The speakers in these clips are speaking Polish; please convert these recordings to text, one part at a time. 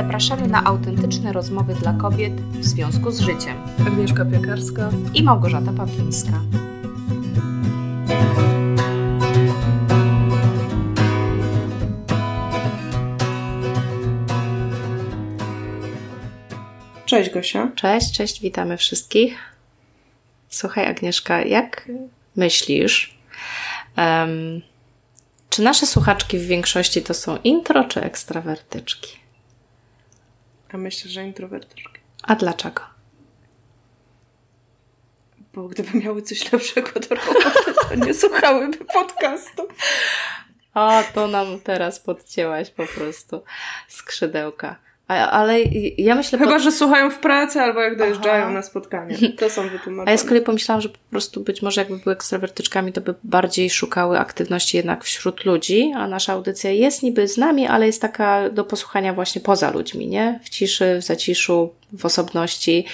Zapraszamy na autentyczne rozmowy dla kobiet w związku z życiem. Agnieszka Piekarska i Małgorzata Pawlińska. Cześć Gosia. Cześć, cześć, witamy wszystkich. Słuchaj Agnieszka, jak myślisz, um, czy nasze słuchaczki w większości to są intro czy ekstrawertyczki? A myślę, że introwertyczki. A dlaczego? Bo gdyby miały coś lepszego do roboty, to nie słuchałyby podcastu. O, to nam teraz podcięłaś po prostu skrzydełka. Ale ja myślę... Chyba, po... że słuchają w pracy albo jak dojeżdżają Aha. na spotkanie. To są wytłumaczone. A ja z kolei pomyślałam, że po prostu być może jakby były ekstrawertyczkami, to by bardziej szukały aktywności jednak wśród ludzi, a nasza audycja jest niby z nami, ale jest taka do posłuchania właśnie poza ludźmi, nie? W ciszy, w zaciszu, w osobności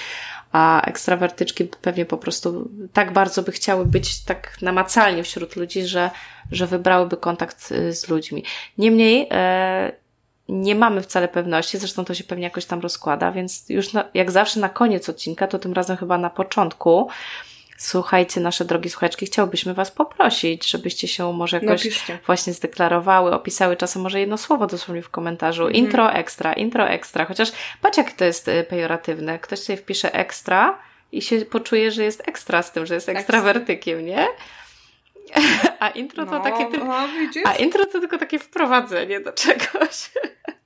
a ekstrawertyczki pewnie po prostu tak bardzo by chciały być tak namacalnie wśród ludzi, że, że wybrałyby kontakt y, z ludźmi. Niemniej, e, nie mamy wcale pewności, zresztą to się pewnie jakoś tam rozkłada, więc już na, jak zawsze na koniec odcinka, to tym razem chyba na początku, słuchajcie, nasze drogie słuchaczki, chciałbyśmy Was poprosić, żebyście się może jakoś Napiszcie. właśnie zdeklarowały, opisały czasem może jedno słowo dosłownie w komentarzu. Mhm. Intro ekstra, intro ekstra, chociaż patrz jak to jest y, pejoratywne. Ktoś sobie wpisze ekstra i się poczuje, że jest ekstra z tym, że jest ekstrawertykiem, nie? A intro to no, takie tylko, a intro to tylko takie wprowadzenie do czegoś.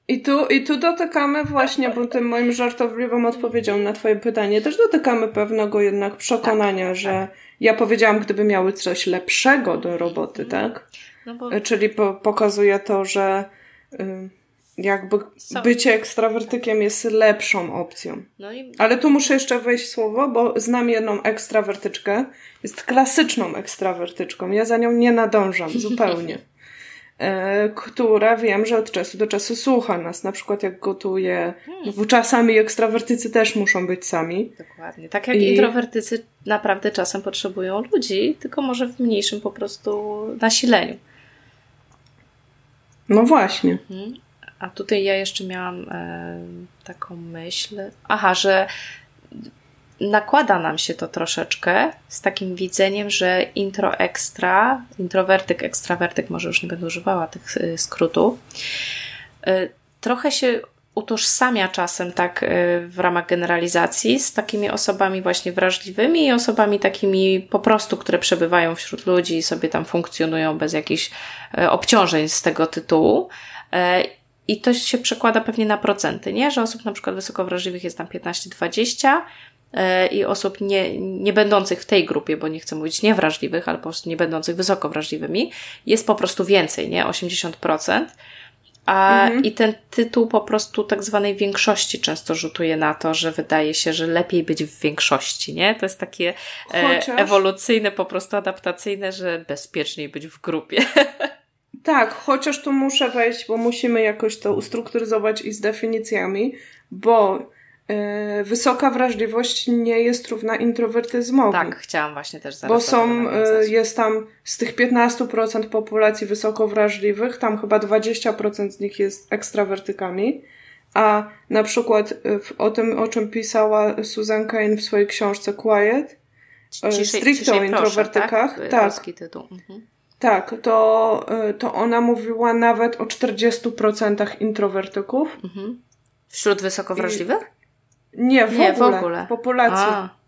I tu, I tu dotykamy właśnie, bo tym moim żartobliwą odpowiedzią na twoje pytanie, też dotykamy pewnego jednak przekonania, tak, że tak. ja powiedziałam, gdyby miały coś lepszego do roboty, tak? No bo... Czyli po, pokazuje to, że y, jakby Są. bycie ekstrawertykiem jest lepszą opcją. No i... Ale tu muszę jeszcze wejść słowo, bo znam jedną ekstrawertyczkę. Jest klasyczną ekstrawertyczką. Ja za nią nie nadążam zupełnie. E, która wiem, że od czasu do czasu słucha nas, na przykład jak gotuje, hmm. bo czasami ekstrawertycy też muszą być sami. Dokładnie. Tak jak I... introwertycy naprawdę czasem potrzebują ludzi, tylko może w mniejszym po prostu nasileniu. No właśnie. Hmm. A tutaj ja jeszcze miałam e, taką myśl, aha, że nakłada nam się to troszeczkę z takim widzeniem, że intro ekstra, introwertyk, ekstrawertyk, może już nie będę używała tych e, skrótów, e, trochę się utożsamia czasem tak w ramach generalizacji z takimi osobami właśnie wrażliwymi i osobami takimi po prostu, które przebywają wśród ludzi i sobie tam funkcjonują bez jakichś obciążeń z tego tytułu. I to się przekłada pewnie na procenty, nie? Że osób na przykład wysoko wrażliwych jest tam 15-20 e, i osób nie, nie będących w tej grupie, bo nie chcę mówić niewrażliwych, ale po prostu nie będących wysoko wrażliwymi, jest po prostu więcej, nie? 80%. A, mhm. I ten tytuł po prostu tak zwanej większości często rzutuje na to, że wydaje się, że lepiej być w większości, nie? To jest takie e, ewolucyjne, po prostu adaptacyjne, że bezpieczniej być w grupie. Tak, chociaż tu muszę wejść, bo musimy jakoś to ustrukturyzować i z definicjami, bo yy, wysoka wrażliwość nie jest równa introwertyzmowi. Tak, chciałam właśnie też zaraz Bo są, yy, jest tam z tych 15% populacji wysoko wrażliwych, tam chyba 20% z nich jest ekstrawertykami. A na przykład yy, o tym, o czym pisała Susan Cain w swojej książce Quiet, ciszej, stricte ciszej o introwertykach. Proszę, tak? tak. tytuł. Mhm. Tak, to, y, to ona mówiła nawet o 40% introwertyków. Mhm. Wśród wysoko wrażliwych? I... Nie, w, nie ogóle, w ogóle. Populacji. A.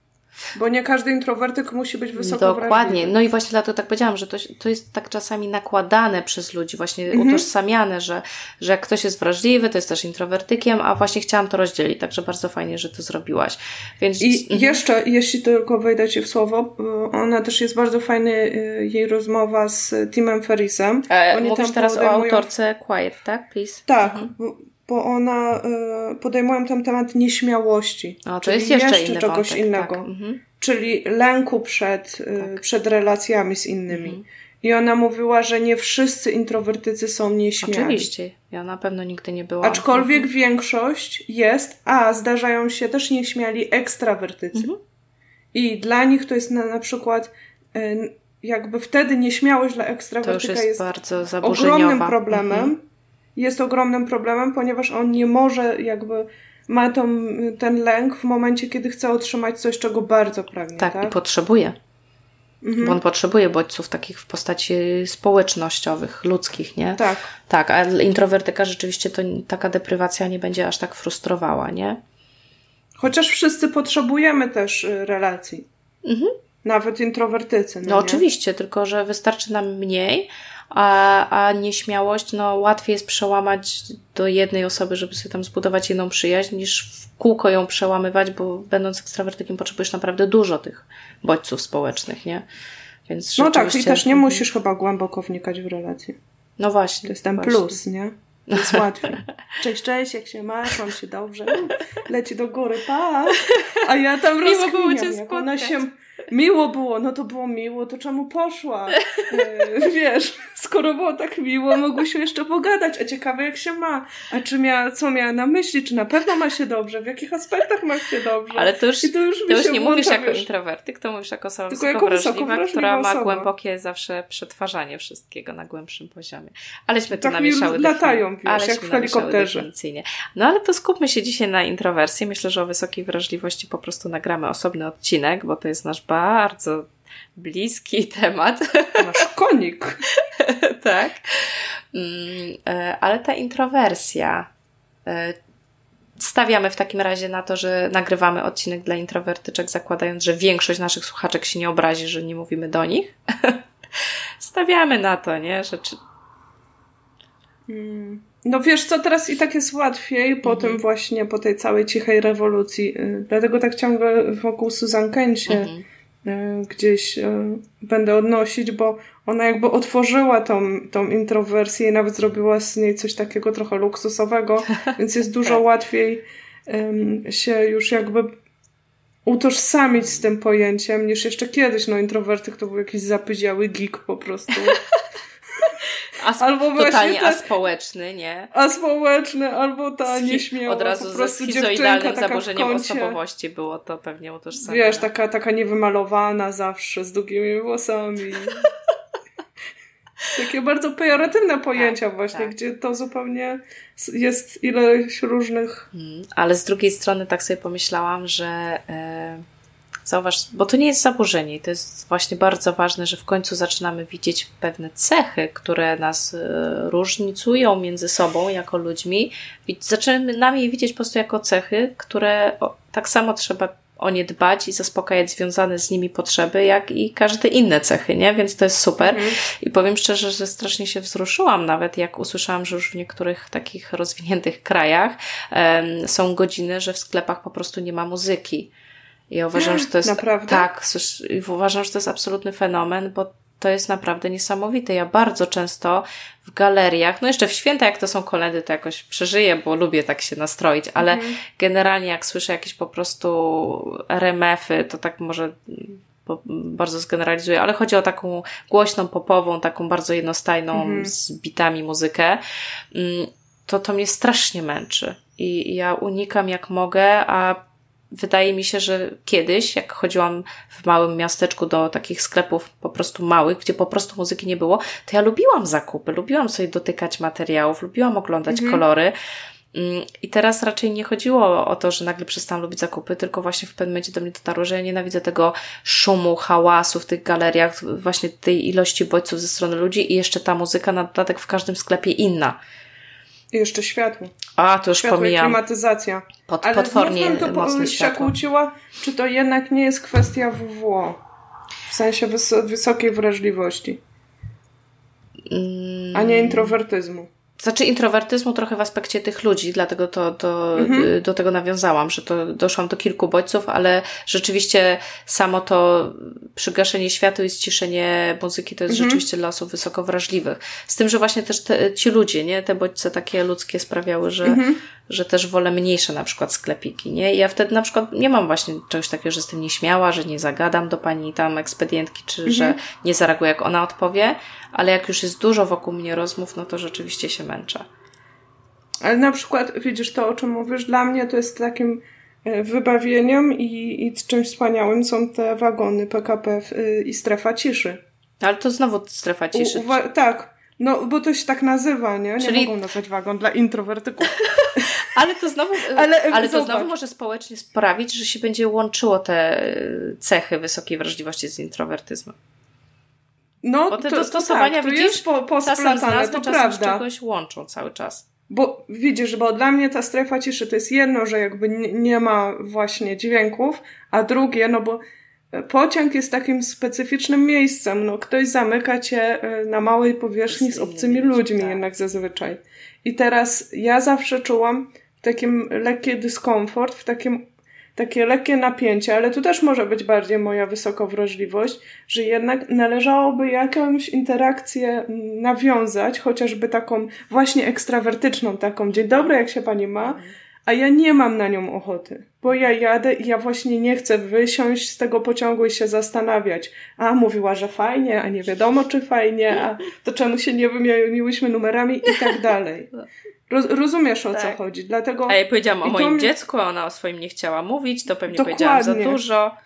Bo nie każdy introwertyk musi być wysoko Dokładnie. No i właśnie dlatego tak powiedziałam, że to, to jest tak czasami nakładane przez ludzi, właśnie mhm. utożsamiane, że, że jak ktoś jest wrażliwy, to jest też introwertykiem, a właśnie chciałam to rozdzielić, także bardzo fajnie, że to zrobiłaś. Więc... I mhm. jeszcze, jeśli tylko wejdę Ci w słowo, ona też jest bardzo fajny y, jej rozmowa z Timem Ferrisem. E, Oni mówisz teraz o autorce Quiet, tak? Please. Tak. Mhm bo ona y, podejmują tam temat nieśmiałości. O, to jest jeszcze, jeszcze czegoś wątek, innego. Tak. Mhm. Czyli lęku przed, y, tak. przed relacjami z innymi. Mhm. I ona mówiła, że nie wszyscy introwertycy są nieśmiali. Oczywiście, ja na pewno nigdy nie byłam. Aczkolwiek mhm. większość jest, a zdarzają się też nieśmiali ekstrawertycy. Mhm. I dla nich to jest na, na przykład jakby wtedy nieśmiałość dla ekstrawertyka jest, jest, bardzo ogromnym problemem. Jest ogromnym problemem, ponieważ on nie może jakby ma tą, ten lęk w momencie, kiedy chce otrzymać coś, czego bardzo pragnie. Tak, tak? i potrzebuje. Mhm. Bo on potrzebuje bodźców takich w postaci społecznościowych, ludzkich, nie? Tak. Tak, a introwertyka rzeczywiście to taka deprywacja nie będzie aż tak frustrowała, nie? Chociaż wszyscy potrzebujemy też y, relacji. Mhm. Nawet introwertycy. No, no oczywiście, tylko że wystarczy nam mniej, a, a nieśmiałość, no łatwiej jest przełamać do jednej osoby, żeby sobie tam zbudować jedną przyjaźń, niż w kółko ją przełamywać, bo będąc ekstrawertykiem potrzebujesz naprawdę dużo tych bodźców społecznych, nie? Więc no tak, i też nie musisz chyba głęboko wnikać w relacje. No właśnie. To jest ten właśnie. plus, nie? Jest łatwiej. Cześć, cześć, jak się masz, mam się dobrze. Leci do góry, pa! A ja tam rozkminiam, jak ona się miło było, no to było miło, to czemu poszła? E, wiesz, skoro było tak miło, mogło się jeszcze pogadać, a ciekawe jak się ma. A czy miała, co miała na myśli, czy na pewno ma się dobrze, w jakich aspektach ma się dobrze. Ale to już, to już, to już nie mówisz jako wiesz, introwertyk, to mówisz jako osoba Tylko jako wrażliwa, która ma osoba. głębokie zawsze przetwarzanie wszystkiego na głębszym poziomie. Aleśmy tu tak namieszały latają, wiesz, jak w helikopterze. No ale to skupmy się dzisiaj na introwersji. Myślę, że o wysokiej wrażliwości po prostu nagramy osobny odcinek, bo to jest nasz bardzo bliski temat. Nasz konik. tak. Mm, e, ale ta introwersja. E, stawiamy w takim razie na to, że nagrywamy odcinek dla introwertyczek, zakładając, że większość naszych słuchaczek się nie obrazi, że nie mówimy do nich. Stawiamy na to, nie? Że czy... Mm. No wiesz co, teraz i tak jest łatwiej po mhm. tym właśnie, po tej całej cichej rewolucji. Y, dlatego tak ciągle wokół Susan Kęcie mhm. Y, gdzieś y, będę odnosić, bo ona jakby otworzyła tą, tą introwersję i nawet zrobiła z niej coś takiego trochę luksusowego, więc jest dużo tak. łatwiej um, się już jakby utożsamić z tym pojęciem niż jeszcze kiedyś. No introwertyk to był jakiś zapydziały geek po prostu. As, albo totalnie te, aspołeczny, nie? Aspołeczny, albo ta nieśmiała. Od razu po prostu ze schizoidalnym zaburzeniem osobowości było to pewnie utożsamione. Wiesz, taka, taka niewymalowana zawsze, z długimi włosami. Takie bardzo pejoratywne pojęcia tak, właśnie, tak. gdzie to zupełnie jest ileś różnych... Hmm, ale z drugiej strony tak sobie pomyślałam, że... Yy Zauważ, bo to nie jest zaburzenie, to jest właśnie bardzo ważne, że w końcu zaczynamy widzieć pewne cechy, które nas e, różnicują między sobą jako ludźmi. Zaczynamy je widzieć po prostu jako cechy, które tak samo trzeba o nie dbać i zaspokajać związane z nimi potrzeby, jak i każde inne cechy, nie? Więc to jest super. Mhm. I powiem szczerze, że strasznie się wzruszyłam nawet, jak usłyszałam, że już w niektórych takich rozwiniętych krajach um, są godziny, że w sklepach po prostu nie ma muzyki. Ja uważam, że to jest. Naprawdę? Tak, uważam, że to jest absolutny fenomen, bo to jest naprawdę niesamowite. Ja bardzo często w galeriach, no jeszcze w święta, jak to są kolendy, to jakoś przeżyję, bo lubię tak się nastroić, ale mhm. generalnie jak słyszę jakieś po prostu RMF-y, to tak może bardzo zgeneralizuję, ale chodzi o taką głośną, popową, taką bardzo jednostajną, mhm. z bitami muzykę, mm, to to mnie strasznie męczy. I ja unikam jak mogę, a wydaje mi się, że kiedyś, jak chodziłam w małym miasteczku do takich sklepów po prostu małych, gdzie po prostu muzyki nie było, to ja lubiłam zakupy, lubiłam sobie dotykać materiałów, lubiłam oglądać mhm. kolory. Mm, I teraz raczej nie chodziło o to, że nagle przestałam lubić zakupy, tylko właśnie w pewnym momencie do mnie dotarło, że ja nienawidzę tego szumu, hałasu w tych galeriach, właśnie tej ilości bodźców ze strony ludzi i jeszcze ta muzyka na dodatek w każdym sklepie inna. Jeszcze światło. A, to już światło pomijam. I klimatyzacja. Pod, Ale potwornie to mocne się kłóciła, czy to jednak nie jest kwestia WWO? W sensie wys wysokiej wrażliwości. Mm. A nie introwertyzmu. Znaczy introwertyzmu trochę w aspekcie tych ludzi, dlatego to, to mhm. Y, do tego nawiązałam, że to doszłam do kilku bodźców, ale rzeczywiście samo to przygaszenie światła i ściszenie muzyki to jest mhm. rzeczywiście dla osób wysoko wrażliwych. Z tym, że właśnie też te, ci ludzie, nie, te bodźce takie ludzkie sprawiały, że, mhm. Że też wolę mniejsze na przykład sklepiki, nie? I ja wtedy na przykład nie mam właśnie czegoś takiego, że jestem nieśmiała, że nie zagadam do pani tam ekspedientki, czy że mhm. nie zareaguję jak ona odpowie, ale jak już jest dużo wokół mnie rozmów, no to rzeczywiście się męczę. Ale na przykład, widzisz, to o czym mówisz, dla mnie to jest takim e, wybawieniem i, i czymś wspaniałym są te wagony PKP y, i strefa ciszy. Ale to znowu strefa ciszy. U, tak. No, bo to się tak nazywa, nie? Nie Czyli... mogą nazwać wagon dla introwertyków. ale to znowu, ale, ale to znowu może społecznie sprawić, że się będzie łączyło te cechy wysokiej wrażliwości z introwertyzmem. No, Bo te to, dostosowania tak, to widzisz, jest po, czasem z nazwy, to czasem z czegoś łączą cały czas. Bo widzisz, bo dla mnie ta strefa ciszy to jest jedno, że jakby nie, nie ma właśnie dźwięków, a drugie, no bo pociąg jest takim specyficznym miejscem. No, ktoś zamyka cię e, na małej powierzchni z obcymi ludźmi tak. jednak zazwyczaj. I teraz ja zawsze czułam takim lekki dyskomfort, w takim takie lekkie napięcie, ale tu też może być bardziej moja wysokowrażliwość, że jednak należałoby jakąś interakcję nawiązać, chociażby taką właśnie ekstrawertyczną, taką dzień dobry, jak się pani ma, a ja nie mam na nią ochoty, bo ja jadę i ja właśnie nie chcę wysiąść z tego pociągu i się zastanawiać. A mówiła, że fajnie, a nie wiadomo czy fajnie, a to czemu się nie wymieniłyśmy numerami i tak dalej. Roz, rozumiesz o tak. co chodzi, dlatego... A ja powiedziałam o moim dziecku, a ona o swoim nie chciała mówić, to pewnie Dokładnie. powiedziałam za dużo.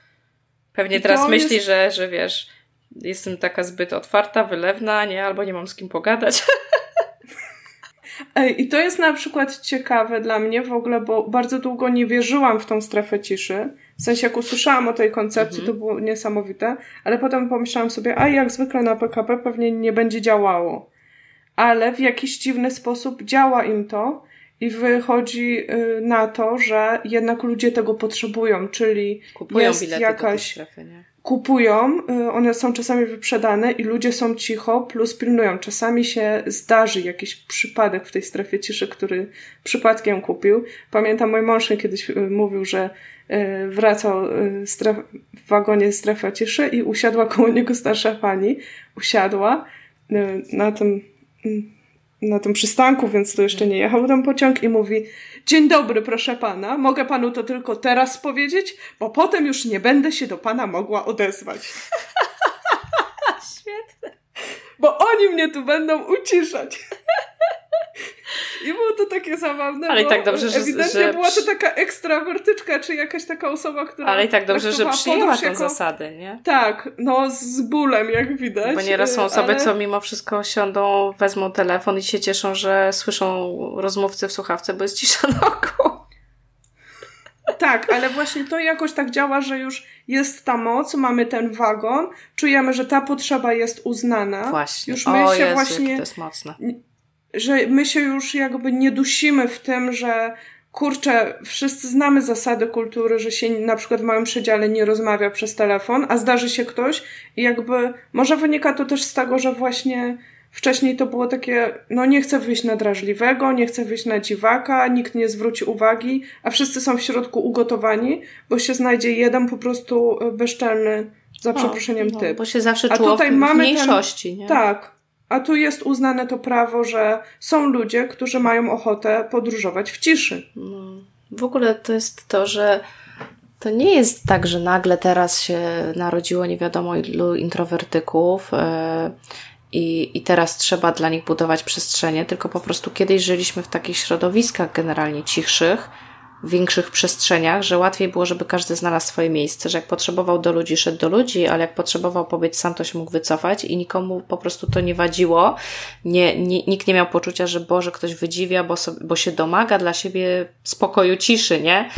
Pewnie I teraz myśli, jest... że, że wiesz, jestem taka zbyt otwarta, wylewna, nie? Albo nie mam z kim pogadać. I to jest na przykład ciekawe dla mnie w ogóle, bo bardzo długo nie wierzyłam w tą strefę ciszy. W sensie, jak usłyszałam o tej koncepcji, mhm. to było niesamowite, ale potem pomyślałam sobie, a jak zwykle na PKP pewnie nie będzie działało ale w jakiś dziwny sposób działa im to i wychodzi y, na to, że jednak ludzie tego potrzebują, czyli kupują jest jakaś. Strefy, nie? Kupują, y, one są czasami wyprzedane i ludzie są cicho, plus pilnują. Czasami się zdarzy jakiś przypadek w tej strefie ciszy, który przypadkiem kupił. Pamiętam, mój mąż kiedyś y, mówił, że wracał stref, w wagonie strefa ciszy i usiadła koło niego starsza pani. Usiadła na tym na tym przystanku, więc to jeszcze nie jechał ten pociąg i mówi Dzień dobry, proszę pana, mogę panu to tylko teraz powiedzieć, bo potem już nie będę się do pana mogła odezwać. Świetne. Bo oni mnie tu będą uciszać. I było to takie zabawne. Ale i tak dobrze, że. Ewidentnie że... była to taka ekstrawertyczka, czy jakaś taka osoba, która. Ale i tak dobrze, że przyjęła tę jako... zasadę, nie? Tak, no z bólem, jak widać. Bo nieraz są osoby, ale... co mimo wszystko siądą, wezmą telefon i się cieszą, że słyszą rozmówcy w słuchawce, bo jest cisza na oku. Tak, ale właśnie to jakoś tak działa, że już jest ta moc, mamy ten wagon, czujemy, że ta potrzeba jest uznana. Właśnie. Już my o się Jezu, właśnie. To jest mocne że my się już jakby nie dusimy w tym, że kurczę, wszyscy znamy zasady kultury, że się na przykład w małym przedziale nie rozmawia przez telefon, a zdarzy się ktoś i jakby może wynika to też z tego, że właśnie wcześniej to było takie, no nie chcę wyjść na drażliwego, nie chcę wyjść na dziwaka, nikt nie zwróci uwagi, a wszyscy są w środku ugotowani, bo się znajdzie jeden po prostu bezczelny, za przeproszeniem, no, typ. Bo się zawsze czuło a tutaj w, w mamy mniejszości, ten, nie? Tak, a tu jest uznane to prawo, że są ludzie, którzy mają ochotę podróżować w ciszy. No. W ogóle to jest to, że to nie jest tak, że nagle teraz się narodziło nie wiadomo ilu introwertyków yy, i, i teraz trzeba dla nich budować przestrzenie, tylko po prostu kiedyś żyliśmy w takich środowiskach generalnie cichszych, większych przestrzeniach, że łatwiej było, żeby każdy znalazł swoje miejsce, że jak potrzebował do ludzi, szedł do ludzi, ale jak potrzebował pobyć sam, to się mógł wycofać i nikomu po prostu to nie wadziło. Nie, nie, nikt nie miał poczucia, że Boże, ktoś wydziwia, bo, sobie, bo się domaga dla siebie spokoju, ciszy, nie?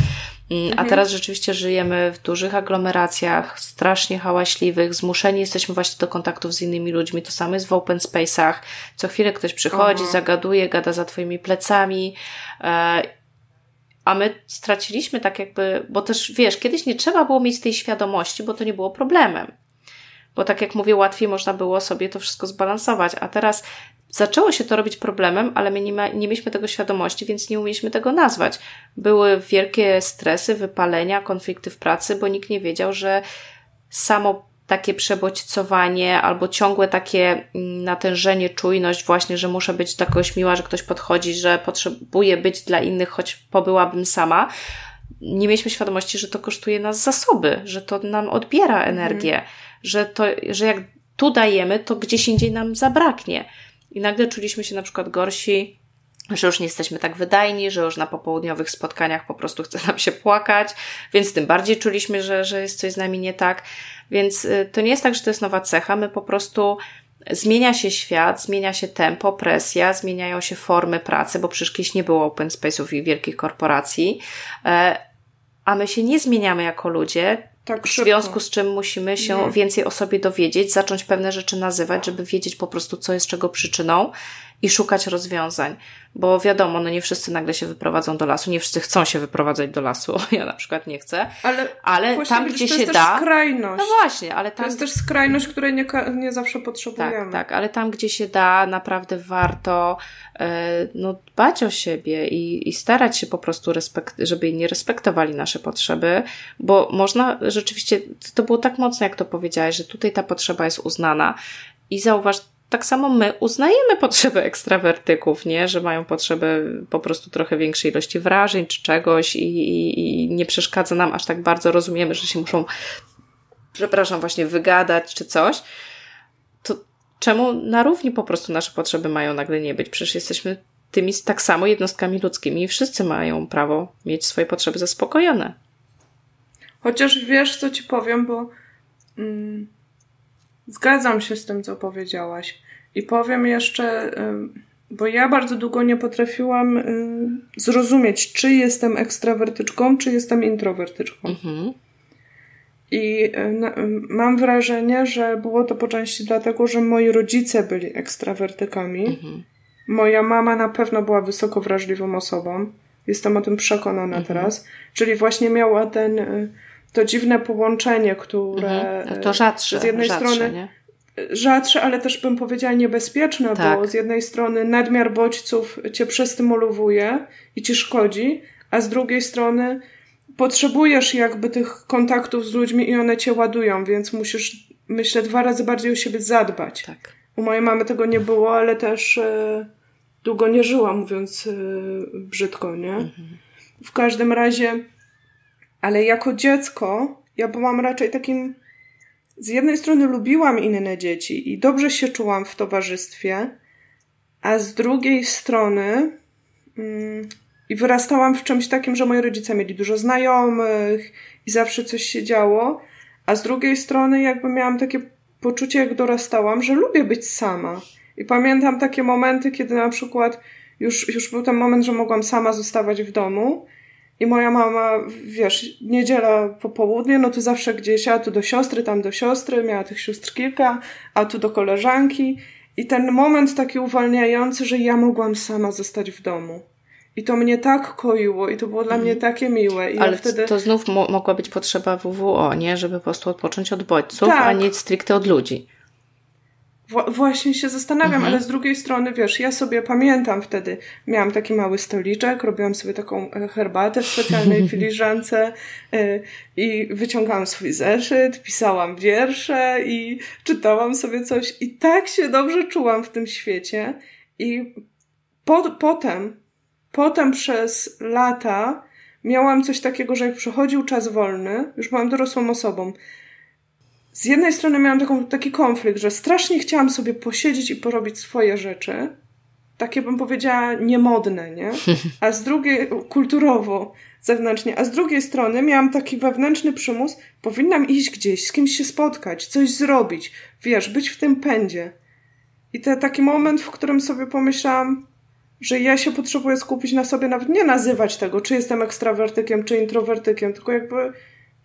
Mm, a mhm. teraz rzeczywiście żyjemy w dużych aglomeracjach, strasznie hałaśliwych, zmuszeni jesteśmy właśnie do kontaktów z innymi ludźmi. To samo jest w open space'ach. Co chwilę ktoś przychodzi, Aha. zagaduje, gada za twoimi plecami e, a my straciliśmy tak jakby, bo też wiesz, kiedyś nie trzeba było mieć tej świadomości, bo to nie było problemem. Bo tak jak mówię, łatwiej można było sobie to wszystko zbalansować, a teraz zaczęło się to robić problemem, ale my nie, ma, nie mieliśmy tego świadomości, więc nie umieliśmy tego nazwać. Były wielkie stresy, wypalenia, konflikty w pracy, bo nikt nie wiedział, że samo takie przebodźcowanie albo ciągłe takie mm, natężenie, czujność właśnie, że muszę być dla kogoś miła, że ktoś podchodzi, że potrzebuję być dla innych, choć pobyłabym sama. Nie mieliśmy świadomości, że to kosztuje nas zasoby, że to nam odbiera mhm. energię, mm. że to, że jak tu dajemy, to gdzieś indziej nam zabraknie. I nagle czuliśmy się na przykład gorsi, że już nie jesteśmy tak wydajni, że już na popołudniowych spotkaniach po prostu chce nam się płakać, więc tym bardziej czuliśmy, że, że jest coś z nami nie tak. Więc y, to nie jest tak, że to jest nowa cecha, my po prostu zmienia się świat, zmienia się tempo, presja, zmieniają się formy pracy, bo przecież kiedyś nie było open space'ów i wielkich korporacji, e, a my się nie zmieniamy jako ludzie, tak w związku z czym musimy się nie. więcej o sobie dowiedzieć, zacząć pewne rzeczy nazywać, żeby wiedzieć po prostu, co jest czego przyczyną i szukać rozwiązań. Bo wiadomo, no nie wszyscy nagle się wyprowadzą do lasu, nie wszyscy chcą się wyprowadzać do lasu. Ja na przykład nie chcę. Ale, ale tam, gdzie się da. To jest skrajność. No właśnie, ale tam. To jest też skrajność, której nie, nie zawsze potrzebujemy. Tak, tak, ale tam, gdzie się da, naprawdę warto e, no, dbać o siebie i, i starać się po prostu, respekt, żeby nie respektowali nasze potrzeby, bo można rzeczywiście, to było tak mocno, jak to powiedziałeś, że tutaj ta potrzeba jest uznana. I zauważ, tak samo my uznajemy potrzeby ekstrawertyków, nie? Że mają potrzebę po prostu trochę większej ilości wrażeń czy czegoś i, i, i nie przeszkadza nam aż tak bardzo. Rozumiemy, że się muszą, przepraszam, właśnie wygadać czy coś. To czemu na równi po prostu nasze potrzeby mają nagle nie być? Przecież jesteśmy tymi tak samo jednostkami ludzkimi i wszyscy mają prawo mieć swoje potrzeby zaspokojone. Chociaż wiesz, co ci powiem, bo. Mm Zgadzam się z tym, co powiedziałaś. I powiem jeszcze, bo ja bardzo długo nie potrafiłam zrozumieć, czy jestem ekstrawertyczką, czy jestem introwertyczką. Mhm. I mam wrażenie, że było to po części dlatego, że moi rodzice byli ekstrawertykami. Mhm. Moja mama na pewno była wysoko wrażliwą osobą. Jestem o tym przekonana mhm. teraz. Czyli właśnie miała ten y, to dziwne połączenie, które. Mhm. To rzadsze. Z jednej rzadsze, strony. Nie? Rzadsze, ale też bym powiedziała niebezpieczne, tak. bo z jednej strony nadmiar bodźców cię przestymulowuje i ci szkodzi, a z drugiej strony potrzebujesz jakby tych kontaktów z ludźmi i one cię ładują, więc musisz, myślę, dwa razy bardziej o siebie zadbać. Tak. U mojej mamy tego nie było, ale też e, długo nie żyła, mówiąc e, brzydko, nie? Mhm. W każdym razie ale jako dziecko ja byłam raczej takim. Z jednej strony lubiłam inne dzieci i dobrze się czułam w towarzystwie, a z drugiej strony mm, i wyrastałam w czymś takim, że moi rodzice mieli dużo znajomych i zawsze coś się działo, a z drugiej strony jakby miałam takie poczucie, jak dorastałam, że lubię być sama. I pamiętam takie momenty, kiedy na przykład już, już był ten moment, że mogłam sama zostawać w domu i moja mama, wiesz, niedziela po południe, no to zawsze gdzieś, a tu do siostry, tam do siostry, miała tych sióstr kilka, a tu do koleżanki. I ten moment taki uwalniający, że ja mogłam sama zostać w domu. I to mnie tak koiło i to było dla mnie mhm. takie miłe. I Ale ja wtedy... to znów mo mogła być potrzeba WWO, nie? Żeby po prostu odpocząć od bodźców, tak. a nie stricte od ludzi właśnie się zastanawiam, mhm. ale z drugiej strony, wiesz, ja sobie pamiętam wtedy, miałam taki mały stoliczek, robiłam sobie taką e, herbatę w specjalnej filiżance yy, i wyciągałam swój zeszyt, pisałam wiersze i czytałam sobie coś i tak się dobrze czułam w tym świecie i po, potem, potem przez lata miałam coś takiego, że jak przychodził czas wolny, już byłam dorosłą osobą, z jednej strony miałam taką, taki konflikt, że strasznie chciałam sobie posiedzieć i porobić swoje rzeczy. Takie bym powiedziała niemodne, nie? A z drugiej, kulturowo, zewnętrznie. A z drugiej strony miałam taki wewnętrzny przymus, powinnam iść gdzieś, z kimś się spotkać, coś zrobić, wiesz, być w tym pędzie. I to taki moment, w którym sobie pomyślałam, że ja się potrzebuję skupić na sobie, nawet nie nazywać tego, czy jestem ekstrawertykiem, czy introwertykiem, tylko jakby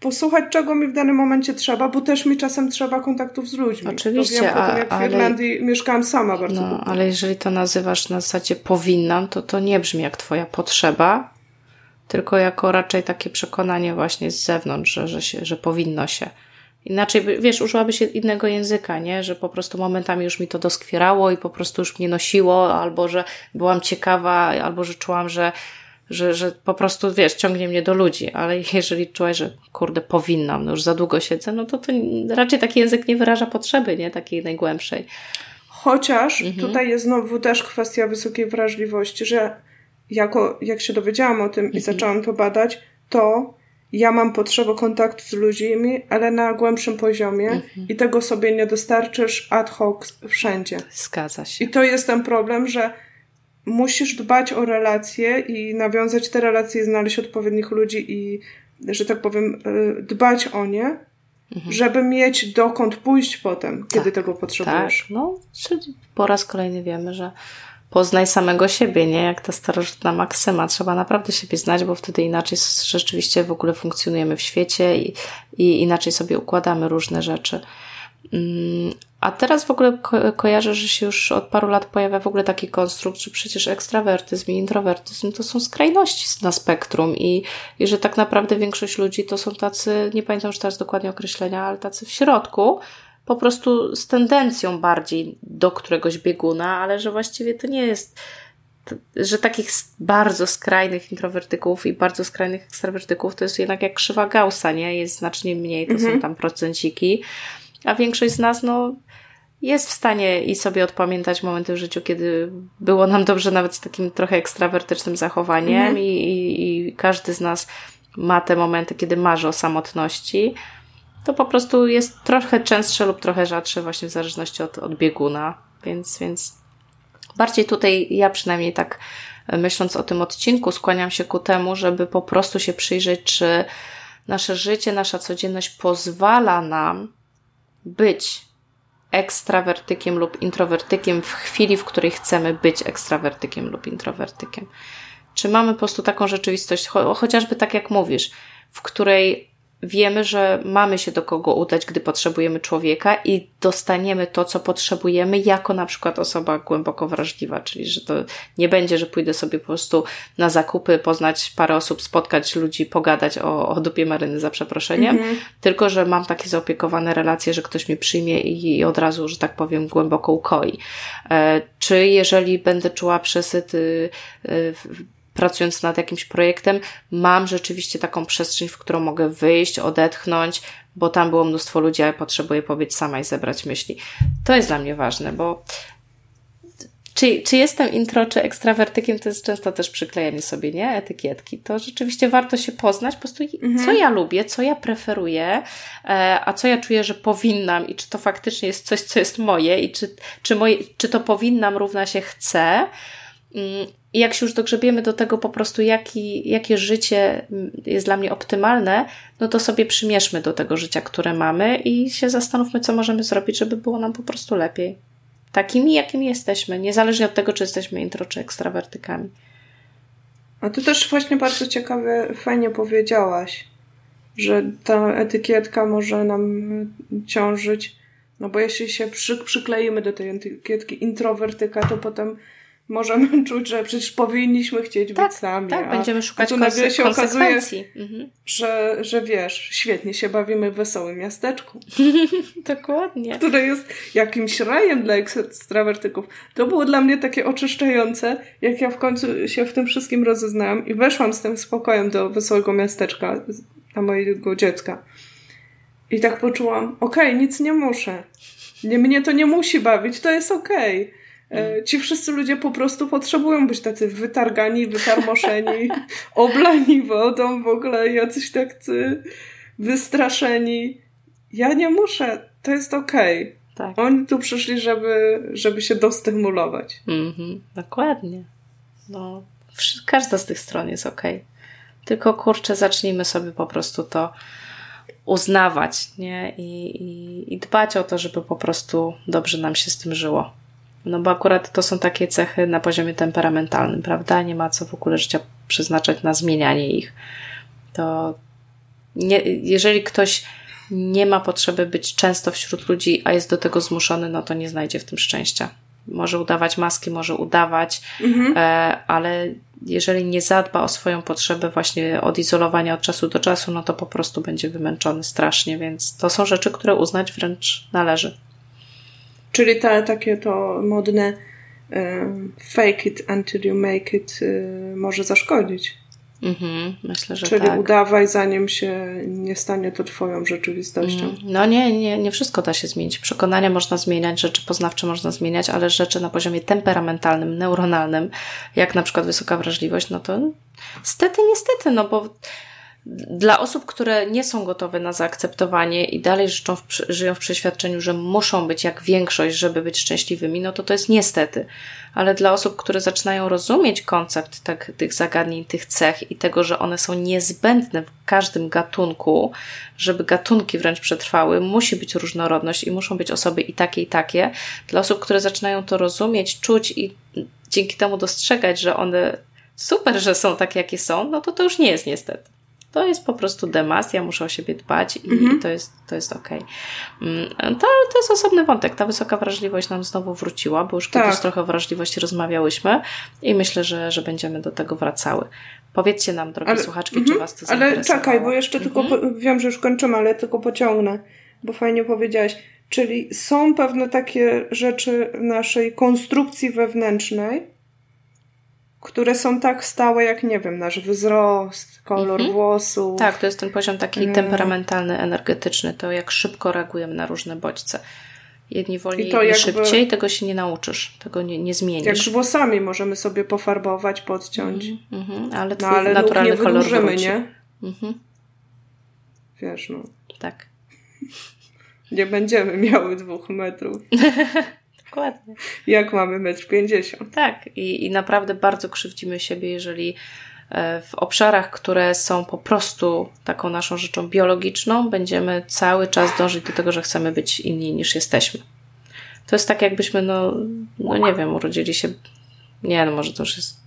posłuchać, czego mi w danym momencie trzeba, bo też mi czasem trzeba kontaktów z ludźmi. Oczywiście, to wiem, a, jak ale, w Irlandii mieszkałam sama bardzo no, długo. Ale jeżeli to nazywasz na zasadzie powinnam, to to nie brzmi jak twoja potrzeba, tylko jako raczej takie przekonanie właśnie z zewnątrz, że, że, się, że powinno się. Inaczej, wiesz, użyłaby się innego języka, nie? Że po prostu momentami już mi to doskwierało i po prostu już mnie nosiło, albo że byłam ciekawa, albo że czułam, że że, że po prostu, wiesz, ciągnie mnie do ludzi, ale jeżeli czuję, że kurde, powinnam, no już za długo siedzę, no to, to raczej taki język nie wyraża potrzeby, nie? Takiej najgłębszej. Chociaż mhm. tutaj jest znowu też kwestia wysokiej wrażliwości, że jako, jak się dowiedziałam o tym mhm. i zaczęłam to badać, to ja mam potrzebę kontaktu z ludźmi, ale na głębszym poziomie mhm. i tego sobie nie dostarczysz ad hoc wszędzie. Zgadza się. I to jest ten problem, że musisz dbać o relacje i nawiązać te relacje, znaleźć odpowiednich ludzi i, że tak powiem, y, dbać o nie. mhm. żeby mieć dokąd pójść potem, kiedy tak, tego potrzebujesz. Tak, no, czyli po raz kolejny wiemy, że poznaj samego siebie, nie? Jak ta starożytna maksyma. Trzeba naprawdę siebie znać, bo wtedy inaczej rzeczywiście w ogóle funkcjonujemy w świecie i, i inaczej sobie układamy różne rzeczy. A teraz w ogóle ko kojarzę, że się już od paru lat pojawia w ogóle taki konstrukt, że przecież ekstrawertyzm i introwertyzm to są skrajności na spektrum i, i że tak naprawdę większość ludzi to są tacy, nie pamiętam już teraz dokładnie określenia, ale tacy w środku, po prostu z tendencją bardziej do któregoś bieguna, ale że właściwie to nie jest, że takich bardzo skrajnych introwertyków i bardzo skrajnych ekstrawertyków to jest jednak jak krzywa Gaussa, nie? Jest znacznie mniej, to mhm. są tam procenciki, a większość z nas, no, jest w stanie i sobie odpamiętać momenty w życiu, kiedy było nam dobrze nawet z takim trochę ekstrawertycznym zachowaniem mhm. i, i, i każdy z nas ma te momenty, kiedy marzy o samotności to po prostu jest trochę częstsze lub trochę rzadsze właśnie w zależności od, od bieguna, więc, więc bardziej tutaj ja przynajmniej tak e, myśląc o tym odcinku skłaniam się ku temu, żeby po prostu się przyjrzeć, czy nasze życie, nasza codzienność pozwala nam być ekstrawertykiem lub introwertykiem w chwili, w której chcemy być ekstrawertykiem lub introwertykiem. Czy mamy po prostu taką rzeczywistość, cho chociażby tak jak mówisz, w której wiemy, że mamy się do kogo udać, gdy potrzebujemy człowieka i dostaniemy to, co potrzebujemy, jako na przykład osoba głęboko wrażliwa, czyli że to nie będzie, że pójdę sobie po prostu na zakupy, poznać parę osób, spotkać ludzi, pogadać o, o dupie maryny za przeproszeniem, -hmm. tylko że mam takie zaopiekowane relacje, że ktoś mnie przyjmie i od razu, że tak powiem, głęboko ukoi. E, czy jeżeli będę czuła przesyt y, y, pracując nad jakimś projektem, mam rzeczywiście taką przestrzeń, w którą mogę wyjść, odetchnąć, bo tam było mnóstwo ludzi, a ja potrzebuję pobyć sama i zebrać myśli. To jest dla mnie ważne, bo czy, czy jestem intro, czy ekstrawertykiem, to jest często też przyklejanie sobie, nie? Etykietki. To rzeczywiście warto się poznać, po prostu mhm. co ja lubię, co ja preferuję, e, a co ja czuję, że powinnam i czy to faktycznie jest coś, co jest moje i czy, czy, moje, czy to powinnam równa się chcę. I jak się już dogrzebiemy do tego po prostu, jaki, jakie życie jest dla mnie optymalne, no to sobie przymierzmy do tego życia, które mamy i się zastanówmy, co możemy zrobić, żeby było nam po prostu lepiej. Takimi, jakimi jesteśmy, niezależnie od tego, czy jesteśmy intro, czy ekstrawertykami. A ty też właśnie bardzo ciekawie, fajnie powiedziałaś, że ta etykietka może nam ciążyć, no bo jeśli się przy, przykleimy do tej etykietki introwertyka, to potem możemy czuć, że przecież powinniśmy chcieć tak, być sami. Tak, a, będziemy szukać a tu nagle się okazuje, mhm. że, że wiesz, świetnie się bawimy w wesołym miasteczku. Dokładnie. Które jest jakimś rajem dla ekstrawertyków. To było dla mnie takie oczyszczające, jak ja w końcu się w tym wszystkim rozeznałam i weszłam z tym spokojem do wesołego miasteczka dla mojego dziecka. I tak poczułam, okej, okay, nic nie muszę. Nie, mnie to nie musi bawić, to jest okej. Okay ci wszyscy ludzie po prostu potrzebują być tacy wytargani, wytarmoszeni, oblani wodą, w ogóle jacyś tacy wystraszeni. Ja nie muszę, to jest okej. Okay. Tak. Oni tu przyszli, żeby, żeby się dostymulować. Mhm, dokładnie. No, każda z tych stron jest okej. Okay. Tylko kurczę, zacznijmy sobie po prostu to uznawać, nie? I, i, I dbać o to, żeby po prostu dobrze nam się z tym żyło. No bo akurat to są takie cechy na poziomie temperamentalnym, prawda? Nie ma co w ogóle życia przeznaczać na zmienianie ich. To nie, jeżeli ktoś nie ma potrzeby być często wśród ludzi, a jest do tego zmuszony, no to nie znajdzie w tym szczęścia. Może udawać maski, może udawać, mhm. e, ale jeżeli nie zadba o swoją potrzebę właśnie odizolowania od czasu do czasu, no to po prostu będzie wymęczony strasznie, więc to są rzeczy, które uznać wręcz należy. Czyli te, takie to modne fake it until you make it y, może zaszkodzić. Mhm, myślę, że Czyli tak. udawaj, zanim się nie stanie to Twoją rzeczywistością. Mm, no nie, nie, nie wszystko da się zmienić. Przekonania można zmieniać, rzeczy poznawcze można zmieniać, ale rzeczy na poziomie temperamentalnym, neuronalnym, jak na przykład wysoka wrażliwość, no to stety, niestety, no bo Dla osób, które nie są gotowe na zaakceptowanie i dalej życzą w, żyją w przeświadczeniu, że muszą być jak większość, żeby być szczęśliwymi, no to to jest niestety. Ale dla osób, które zaczynają rozumieć koncept tak, tych zagadnień, tych cech i tego, że one są niezbędne w każdym gatunku, żeby gatunki wręcz przetrwały, musi być różnorodność i muszą być osoby i takie, i takie. Dla osób, które zaczynają to rozumieć, czuć i dzięki temu dostrzegać, że one super, że są takie, jakie są, no to to już nie jest niestety. To jest po prostu demas, ja muszę o siebie dbać i, mhm. to jest, to jest okej. Okay. To, to jest osobny wątek. Ta wysoka wrażliwość nam znowu wróciła, bo już tak. kiedyś trochę o wrażliwości rozmawiałyśmy i myślę, że, że będziemy do tego wracały. Powiedzcie nam, drogie ale, słuchaczki, mm, czy Was to Ale czekaj, bo jeszcze tylko, po, wiem, że już kończymy, ale tylko pociągnę, bo fajnie powiedziałaś. Czyli są pewne takie rzeczy naszej konstrukcji wewnętrznej, które są tak stałe jak, nie wiem, nasz wzrost, kolor mhm. włosów. Tak, to jest ten poziom taki mm. temperamentalny, energetyczny, to jak szybko reagujemy na różne bodźce. Jedni wolniej, jedni jakby, szybciej, tego się nie nauczysz, tego nie, nie zmienisz. Jak z włosami możemy sobie pofarbować, podciąć. Mm -hmm, ale twój no, ale naturalny nie kolor wróci. nie? Mhm. Wiesz, no. Tak. Nie będziemy miały dwóch metrów. Dokładnie. Jak mamy metr pięćdziesiąt. Tak, I, i naprawdę bardzo krzywdzimy siebie, jeżeli e, w obszarach, które są po prostu taką naszą rzeczą biologiczną, będziemy cały czas dążyć do tego, że chcemy być inni niż jesteśmy. To jest tak, jakbyśmy, no, no nie wiem, urodzili się. Nie, no może to już jest.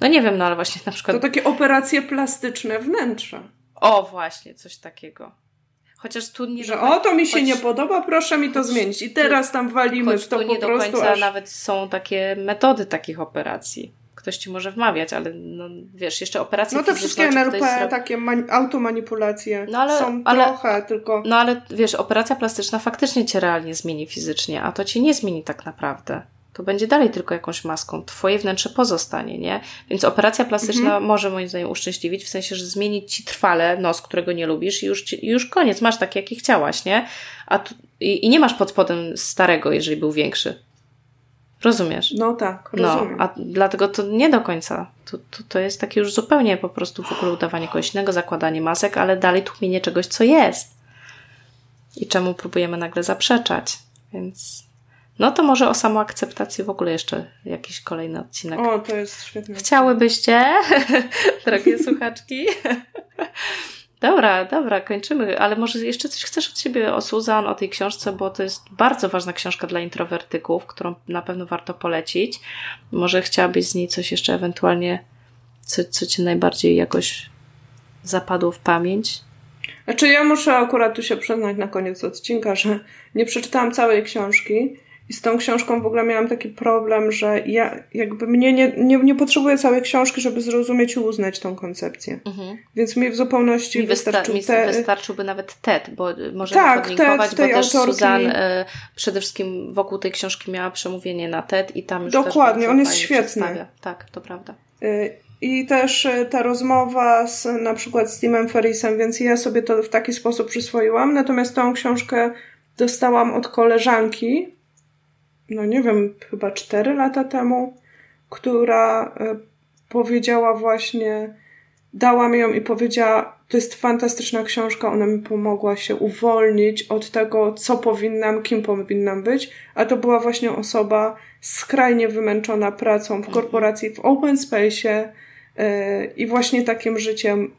No nie wiem, no ale właśnie na przykład. To takie operacje plastyczne wnętrza. O, właśnie, coś takiego. Chociaż tu nie. Że o, to mi się choć, nie podoba, proszę mi to zmienić. I teraz tam walimy w to tu nie po prostu. do końca aż... nawet są takie metody takich operacji. Ktoś ci może wmawiać, ale no, wiesz, jeszcze operacje No te wszystkie NLP, zrobi... takie automanipulacje no, ale, są ale, trochę tylko... No ale wiesz, operacja plastyczna faktycznie cię realnie zmieni fizycznie, a to cię nie zmieni tak naprawdę to będzie dalej tylko jakąś maską. Twoje wnętrze pozostanie, nie? Więc operacja plastyczna mhm. może moim zdaniem uszczęśliwić, w sensie, że zmienić ci trwale nos, którego nie lubisz i już, ci, już koniec, masz taki, jaki chciałaś, nie? A tu, i, i, nie masz pod spodem starego, jeżeli był większy. Rozumiesz? No tak, rozumiem. No, a dlatego to nie do końca. To, to, to jest takie już zupełnie po prostu w ogóle udawanie kogoś innego, zakładanie masek, ale dalej tłumienie czegoś, co jest. I czemu próbujemy nagle zaprzeczać. Więc no to może o samoakceptacji w ogóle jeszcze jakiś kolejny odcinek. O, to jest świetne. Chciałybyście, drogie słuchaczki? Dobra, dobra, kończymy, ale może jeszcze coś chcesz od siebie o Susan, o tej książce, bo to jest bardzo ważna książka dla introwertyków, którą na pewno warto polecić. Może chciałabyś z niej coś jeszcze ewentualnie, co, co ci najbardziej jakoś zapadło w pamięć? Znaczy ja muszę akurat tu się przyznać na koniec odcinka, że nie przeczytałam całej książki, i z tą książką w ogóle miałam taki problem, że ja jakby mnie nie, nie, nie potrzebuję całej książki, żeby zrozumieć i uznać tą koncepcję. Mhm. Więc mi w zupełności mi wystarczył mi te... wystarczyłby nawet TED, bo możemy tak, podlinkować, TED, bo też autorki... Suzan y, przede wszystkim wokół tej książki miała przemówienie na TED i tam już Dokładnie, on jest świetny. Tak, to prawda. Y, I też e, ta rozmowa z na przykład z Timem Ferrisem, więc ja sobie to w taki sposób przyswoiłam. Natomiast tą książkę dostałam od koleżanki, no nie wiem, chyba 4 lata temu, która e, powiedziała właśnie, dała mi ją i powiedziała, to jest fantastyczna książka, ona mi pomogła się uwolnić od tego, co powinnam, kim powinnam być, a to była właśnie osoba skrajnie wymęczona pracą w korporacji, w open space yy, i właśnie takim życiem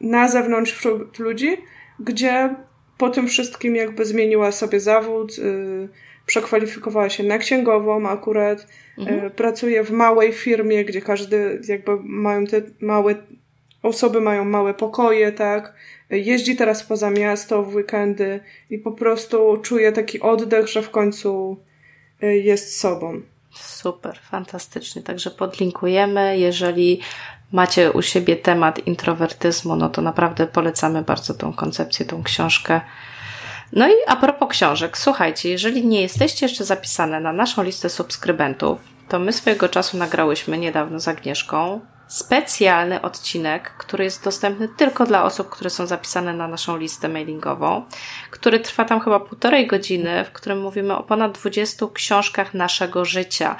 na zewnątrz wśród ludzi, gdzie po tym wszystkim jakby zmieniła sobie zawód, yy, przekwalifikowała się na księgową akurat, mhm. E, pracuje w małej firmie, gdzie każdy jakby mają te małe osoby mają małe pokoje, tak? Jeździ teraz poza miasto w weekendy i po prostu czuje taki oddech, że w końcu e, jest sobą. Super, fantastycznie. Także podlinkujemy. Jeżeli macie u siebie temat introwertyzmu, no to naprawdę polecamy bardzo tą koncepcję, tą książkę. No i a propos książek, słuchajcie, jeżeli nie jesteście jeszcze zapisane na naszą listę subskrybentów, to my swojego czasu nagrałyśmy niedawno z Agnieszką specjalny odcinek, który jest dostępny tylko dla osób, które są zapisane na naszą listę mailingową, który trwa tam chyba półtorej godziny, w którym mówimy o ponad 20 książkach naszego życia.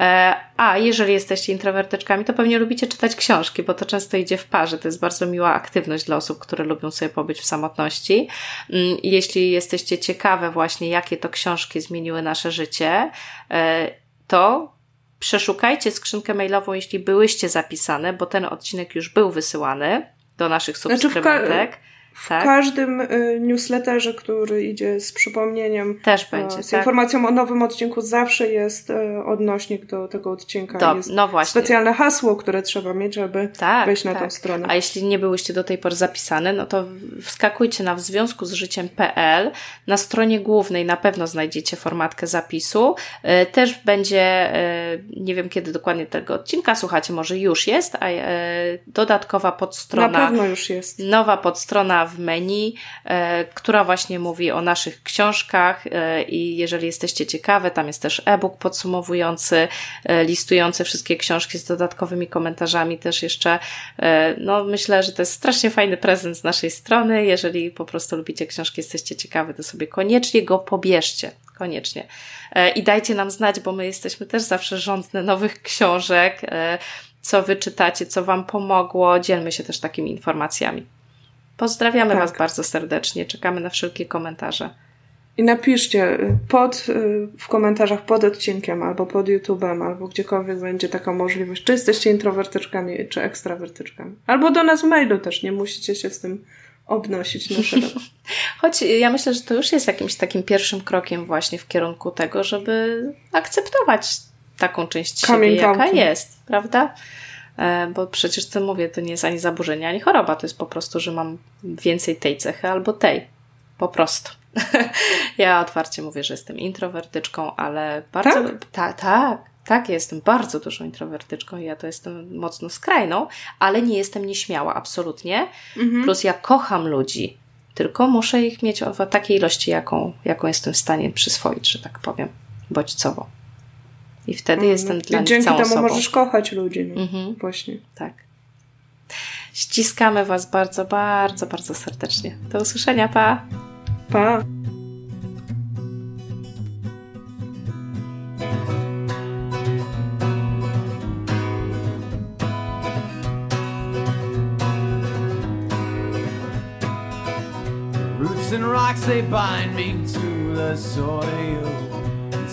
E, a jeżeli jesteście introwertyczkami, to pewnie lubicie czytać książki, bo to często idzie w parze. To jest bardzo miła aktywność dla osób, które lubią sobie pobyć w samotności. Mm, jeśli jesteście ciekawe właśnie, jakie to książki zmieniły nasze życie, e, to przeszukajcie skrzynkę mailową, jeśli byłyście zapisane, bo ten odcinek już był wysyłany do naszych subskrybentek. Znaczy w tak? każdym y, newsletterze, który idzie z przypomnieniem, też będzie. Z tak? informacją o nowym odcinku, zawsze jest y, odnośnik do tego odcinka. Do, jest no właśnie. specjalne hasło, które trzeba mieć, żeby tak, wejść na tak. tą stronę. A jeśli nie byłyście do tej pory zapisane, no to wskakujcie na w związku z życiem.pl. Na stronie głównej na pewno znajdziecie formatkę zapisu. Y, też będzie, nie wiem kiedy dokładnie tego odcinka słuchacie, może już jest, a dodatkowa podstrona. Na pewno już jest. Nowa podstrona w menu, e, która właśnie mówi o naszych książkach e, i jeżeli jesteście ciekawe, tam jest też e-book podsumowujący, e, listujący wszystkie książki z dodatkowymi komentarzami też jeszcze. No myślę, że to jest strasznie fajny prezent z naszej strony. Jeżeli po prostu lubicie książki, jesteście ciekawe, to sobie koniecznie go pobierzcie. Koniecznie. I dajcie nam znać, bo my jesteśmy też zawsze rządne nowych książek co wyczytacie, co Wam pomogło. Dzielmy się też takimi informacjami. Pozdrawiamy tak. Was bardzo serdecznie. Czekamy na wszelkie komentarze. I napiszcie pod, y, w komentarzach pod odcinkiem, albo pod YouTube'em, albo gdziekolwiek będzie taka możliwość, czy jesteście introwertyczkami, czy ekstrawertyczkami. Albo do nas w mailu też, nie musicie się z tym obnosić na szeroko. Choć ja myślę, że to już jest jakimś takim pierwszym krokiem właśnie w kierunku tego, żeby akceptować taką część Coming siebie, jaka jest, prawda? E, bo przecież to mówię, to nie jest ani zaburzenie, ani choroba, to jest po prostu, że mam więcej tej cechy albo tej. Po prostu. ja otwarcie mówię, że jestem introwertyczką, ale bardzo. Tak? Ta, tak, tak, jestem bardzo dużą introwertyczką i ja to jestem mocno skrajną, ale nie jestem nieśmiała, absolutnie. Mhm. Plus ja kocham ludzi, tylko muszę ich mieć w takiej ilości, jaką, jaką jestem w stanie przyswoić, że tak powiem, bodźcowo. I wtedy mm, jestem dla nich całą temu sobą. możesz kochać ludzi. No. Mhm. Właśnie. Tak. Ściskamy Was bardzo, bardzo, bardzo serdecznie. Do usłyszenia. Pa. Pa. Roots and rocks they bind me to the soil